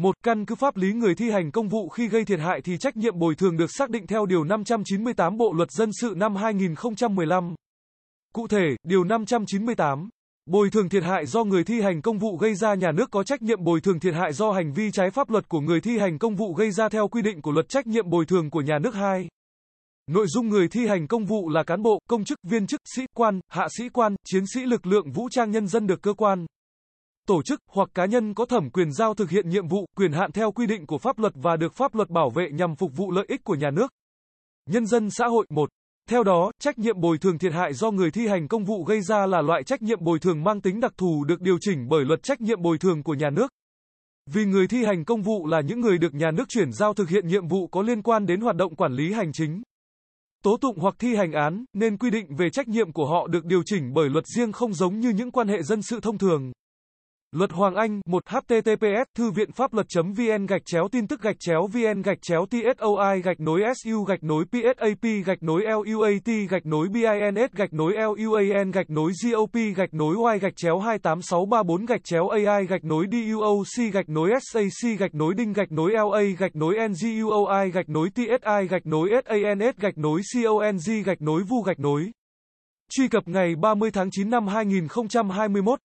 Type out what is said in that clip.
Một căn cứ pháp lý người thi hành công vụ khi gây thiệt hại thì trách nhiệm bồi thường được xác định theo Điều 598 Bộ Luật Dân sự năm 2015. Cụ thể, Điều 598 Bồi thường thiệt hại do người thi hành công vụ gây ra nhà nước có trách nhiệm bồi thường thiệt hại do hành vi trái pháp luật của người thi hành công vụ gây ra theo quy định của luật trách nhiệm bồi thường của nhà nước 2. Nội dung người thi hành công vụ là cán bộ, công chức, viên chức, sĩ quan, hạ sĩ quan, chiến sĩ lực lượng vũ trang nhân dân được cơ quan, tổ chức hoặc cá nhân có thẩm quyền giao thực hiện nhiệm vụ, quyền hạn theo quy định của pháp luật và được pháp luật bảo vệ nhằm phục vụ lợi ích của nhà nước. Nhân dân xã hội 1. Theo đó, trách nhiệm bồi thường thiệt hại do người thi hành công vụ gây ra là loại trách nhiệm bồi thường mang tính đặc thù được điều chỉnh bởi luật trách nhiệm bồi thường của nhà nước. Vì người thi hành công vụ là những người được nhà nước chuyển giao thực hiện nhiệm vụ có liên quan đến hoạt động quản lý hành chính, tố tụng hoặc thi hành án, nên quy định về trách nhiệm của họ được điều chỉnh bởi luật riêng không giống như những quan hệ dân sự thông thường. Luật Hoàng Anh, 1 https thư viện pháp luật.vn gạch chéo tin tức gạch chéo vn gạch chéo tsoi gạch nối su gạch nối psap gạch nối luat gạch nối bins gạch nối luan gạch nối gop gạch nối y gạch chéo 28634 gạch chéo ai gạch nối duoc gạch nối sac gạch nối đinh gạch nối la gạch nối nguoi gạch nối tsi gạch nối sans gạch nối cong gạch nối vu gạch nối Truy cập ngày 30 tháng 9 năm 2021